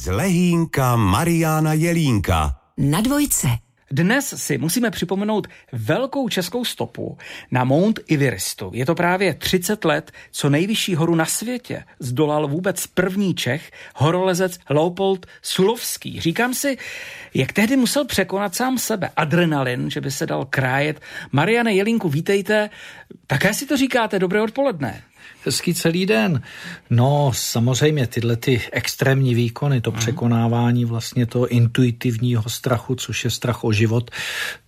z Lehínka Mariána Jelínka. Na dvojce. Dnes si musíme připomenout velkou českou stopu na Mount Everestu. Je to právě 30 let, co nejvyšší horu na světě zdolal vůbec první Čech, horolezec Leopold Sulovský. Říkám si, jak tehdy musel překonat sám sebe. Adrenalin, že by se dal krájet. Mariane Jelinku, vítejte. Také si to říkáte. Dobré odpoledne hezký celý den. No, samozřejmě tyhle ty extrémní výkony, to mm. překonávání vlastně toho intuitivního strachu, což je strach o život,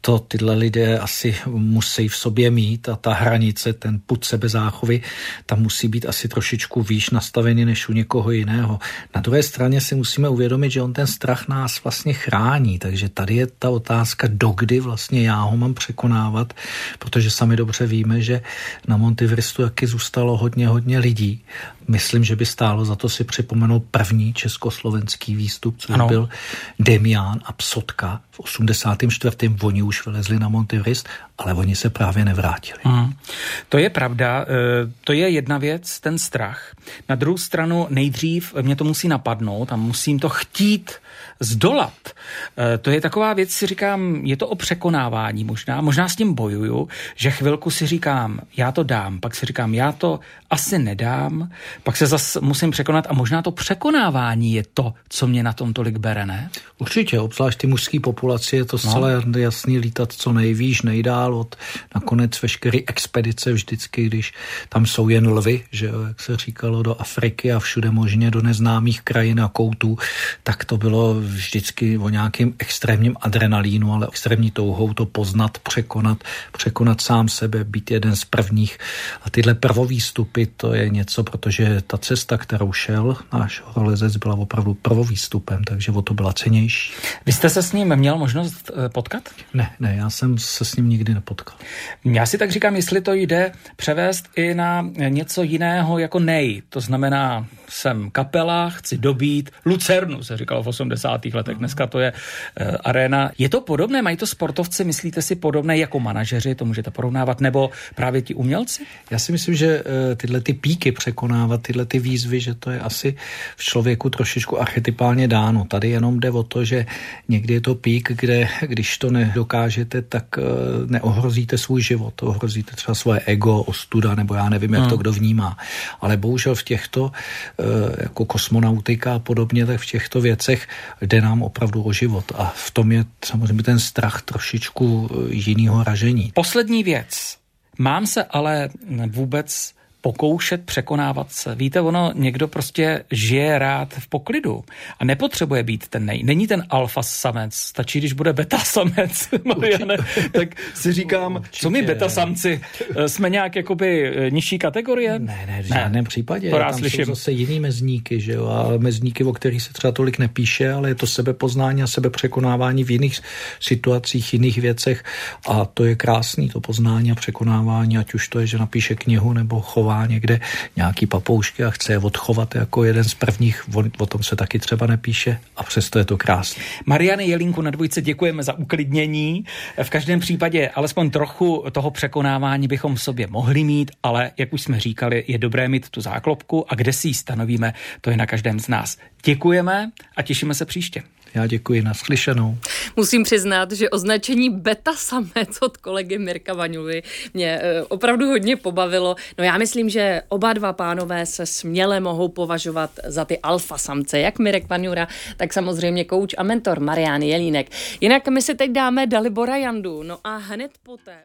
to tyhle lidé asi musí v sobě mít a ta hranice, ten put sebezáchovy, tam musí být asi trošičku výš nastavený než u někoho jiného. Na druhé straně si musíme uvědomit, že on ten strach nás vlastně chrání, takže tady je ta otázka, dokdy vlastně já ho mám překonávat, protože sami dobře víme, že na Montivristu jaky zůstalo hodně, hodně lidí. Myslím, že by stálo za to si připomenout první československý výstup, což ano. byl Demián a Psotka v 84. Oni už vylezli na Montevrist, ale oni se právě nevrátili. Mm. To je pravda, e, to je jedna věc, ten strach. Na druhou stranu nejdřív mě to musí napadnout a musím to chtít zdolat. E, to je taková věc, si říkám, je to o překonávání možná, možná s tím bojuju, že chvilku si říkám, já to dám, pak si říkám, já to asi nedám, pak se zase musím překonat a možná to překonávání je to, co mě na tom tolik bere, ne? Určitě, obzvlášť ty mužské populaci je to no. zcela no. jasný lítat co nejvýš, nejdál od nakonec veškeré expedice vždycky, když tam jsou jen lvy, že jo, jak se říkalo, do Afriky a všude možně do neznámých krajin a koutů, tak to bylo vždycky o nějakým extrémním adrenalínu, ale extrémní touhou to poznat, překonat, překonat sám sebe, být jeden z prvních. A tyhle prvovýstupy, to je něco, protože ta cesta, kterou šel náš horolezec, byla opravdu prvovýstupem, takže o to byla cenější. Vy jste se s ním měl možnost eh, potkat? Ne, ne, já jsem se s ním nikdy nepotkal. Já si tak říkám, jestli to jde převést i na něco jiného jako nej. To znamená, jsem kapela, chci dobít Lucernu, se říkalo v 80. letech, dneska to je uh, arena. Je to podobné, mají to sportovci, myslíte si podobné jako manažeři, to můžete porovnávat, nebo právě ti umělci? Já si myslím, že uh, tyhle ty píky překonávat, tyhle ty výzvy, že to je asi v člověku trošičku archetypálně dáno. Tady jenom jde o to, že někdy je to pík, kde když to nedokážete, tak uh, neohrozíte svůj život, ohrozíte třeba svoje ego, ostuda, nebo já nevím, jak hmm. to kdo vnímá. Ale bohužel v těchto Eh, jako kosmonautika a podobně, tak v těchto věcech jde nám opravdu o život. A v tom je samozřejmě ten strach trošičku eh, jinýho ražení. Poslední věc. Mám se ale vůbec pokoušet překonávat se. Víte, ono někdo prostě žije rád v poklidu a nepotřebuje být ten nej. Není ten alfa samec, stačí, když bude beta samec, Mariane. Tak si říkám, Určitě. co my beta samci, eh, jsme nějak jakoby eh, nižší kategorie? Ne, ne, v žádném ne. případě. To rád Tam slyším. jsou zase jiný mezníky, že jo, a mezníky, o kterých se třeba tolik nepíše, ale je to sebepoznání a sebepřekonávání v jiných situacích, jiných věcech a to je krásný, to poznání a překonávání, ať už to je, že napíše knihu nebo chová chová někde nějaký papoušky a chce je odchovat jako jeden z prvních, o, o tom se taky třeba nepíše a přesto je to krásné. Mariany Jelinku na dvojce děkujeme za uklidnění. V každém případě alespoň trochu toho překonávání bychom v sobě mohli mít, ale jak už jsme říkali, je dobré mít tu záklopku a kde si ji stanovíme, to je na každém z nás. Děkujeme a těšíme se příště. Já děkuji, naslyšenou. Musím přiznat, že označení beta samec od kolegy Mirka Vaňuly mě eh, opravdu hodně pobavilo. No já myslím, že oba dva pánové se směle mohou považovat za ty alfa samce, jak Mirek Vaňura, tak samozřejmě kouč a mentor Marián Jelínek. Jinak my si teď dáme Dalibora Jandu, no a hned poté...